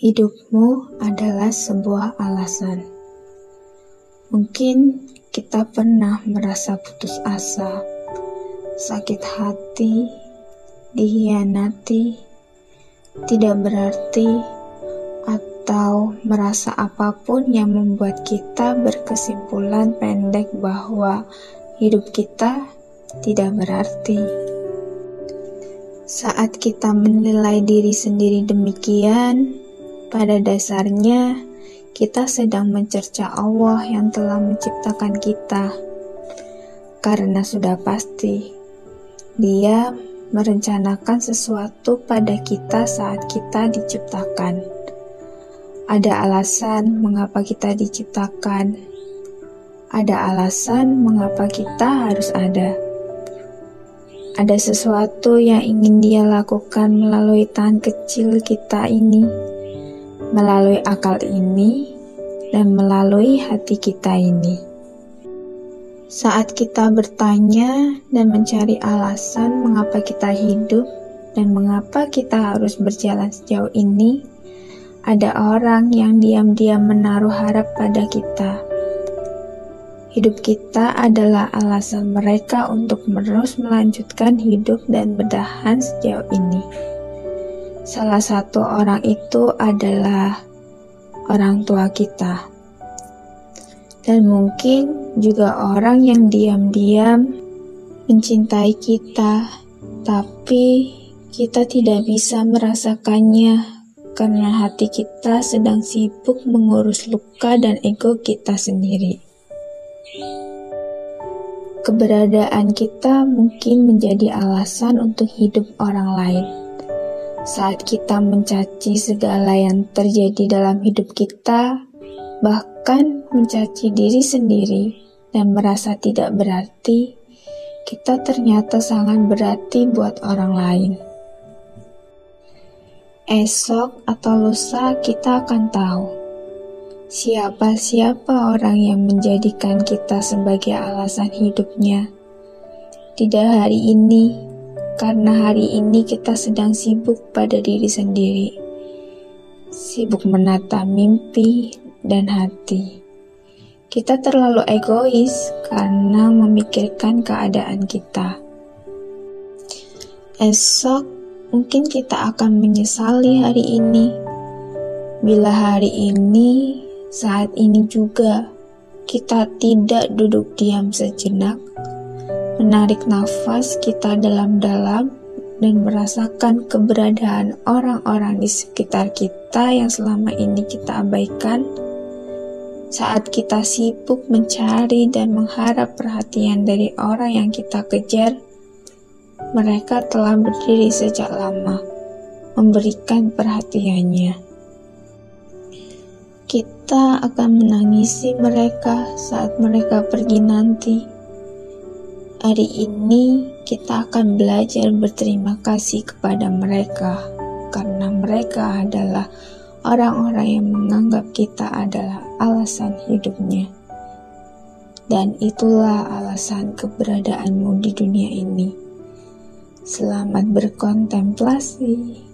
Hidupmu adalah sebuah alasan. Mungkin kita pernah merasa putus asa, sakit hati, dihianati, tidak berarti, atau merasa apa pun yang membuat kita berkesimpulan pendek bahwa hidup kita tidak berarti. Saat kita menilai diri sendiri demikian, pada dasarnya, kita sedang mencerca Allah yang telah menciptakan kita. Karena sudah pasti, Dia merencanakan sesuatu pada kita saat kita diciptakan. Ada alasan mengapa kita diciptakan. Ada alasan mengapa kita harus ada. Ada sesuatu yang ingin Dia lakukan melalui tangan kecil kita ini melalui akal ini dan melalui hati kita ini. Saat kita bertanya dan mencari alasan mengapa kita hidup dan mengapa kita harus berjalan sejauh ini, ada orang yang diam-diam menaruh harap pada kita. Hidup kita adalah alasan mereka untuk terus melanjutkan hidup dan berdahan sejauh ini. Salah satu orang itu adalah orang tua kita, dan mungkin juga orang yang diam-diam mencintai kita, tapi kita tidak bisa merasakannya karena hati kita sedang sibuk mengurus luka dan ego kita sendiri. Keberadaan kita mungkin menjadi alasan untuk hidup orang lain saat kita mencaci segala yang terjadi dalam hidup kita, bahkan mencaci diri sendiri dan merasa tidak berarti, kita ternyata sangat berarti buat orang lain. Esok atau lusa kita akan tahu siapa-siapa orang yang menjadikan kita sebagai alasan hidupnya. Tidak hari ini, karena hari ini kita sedang sibuk pada diri sendiri, sibuk menata mimpi dan hati. Kita terlalu egois karena memikirkan keadaan kita. Esok mungkin kita akan menyesali hari ini. Bila hari ini, saat ini juga, kita tidak duduk diam sejenak menarik nafas kita dalam-dalam dan merasakan keberadaan orang-orang di sekitar kita yang selama ini kita abaikan. Saat kita sibuk mencari dan mengharap perhatian dari orang yang kita kejar, mereka telah berdiri sejak lama, memberikan perhatiannya. Kita akan menangisi mereka saat mereka pergi nanti Hari ini kita akan belajar berterima kasih kepada mereka karena mereka adalah orang-orang yang menganggap kita adalah alasan hidupnya. Dan itulah alasan keberadaanmu di dunia ini. Selamat berkontemplasi.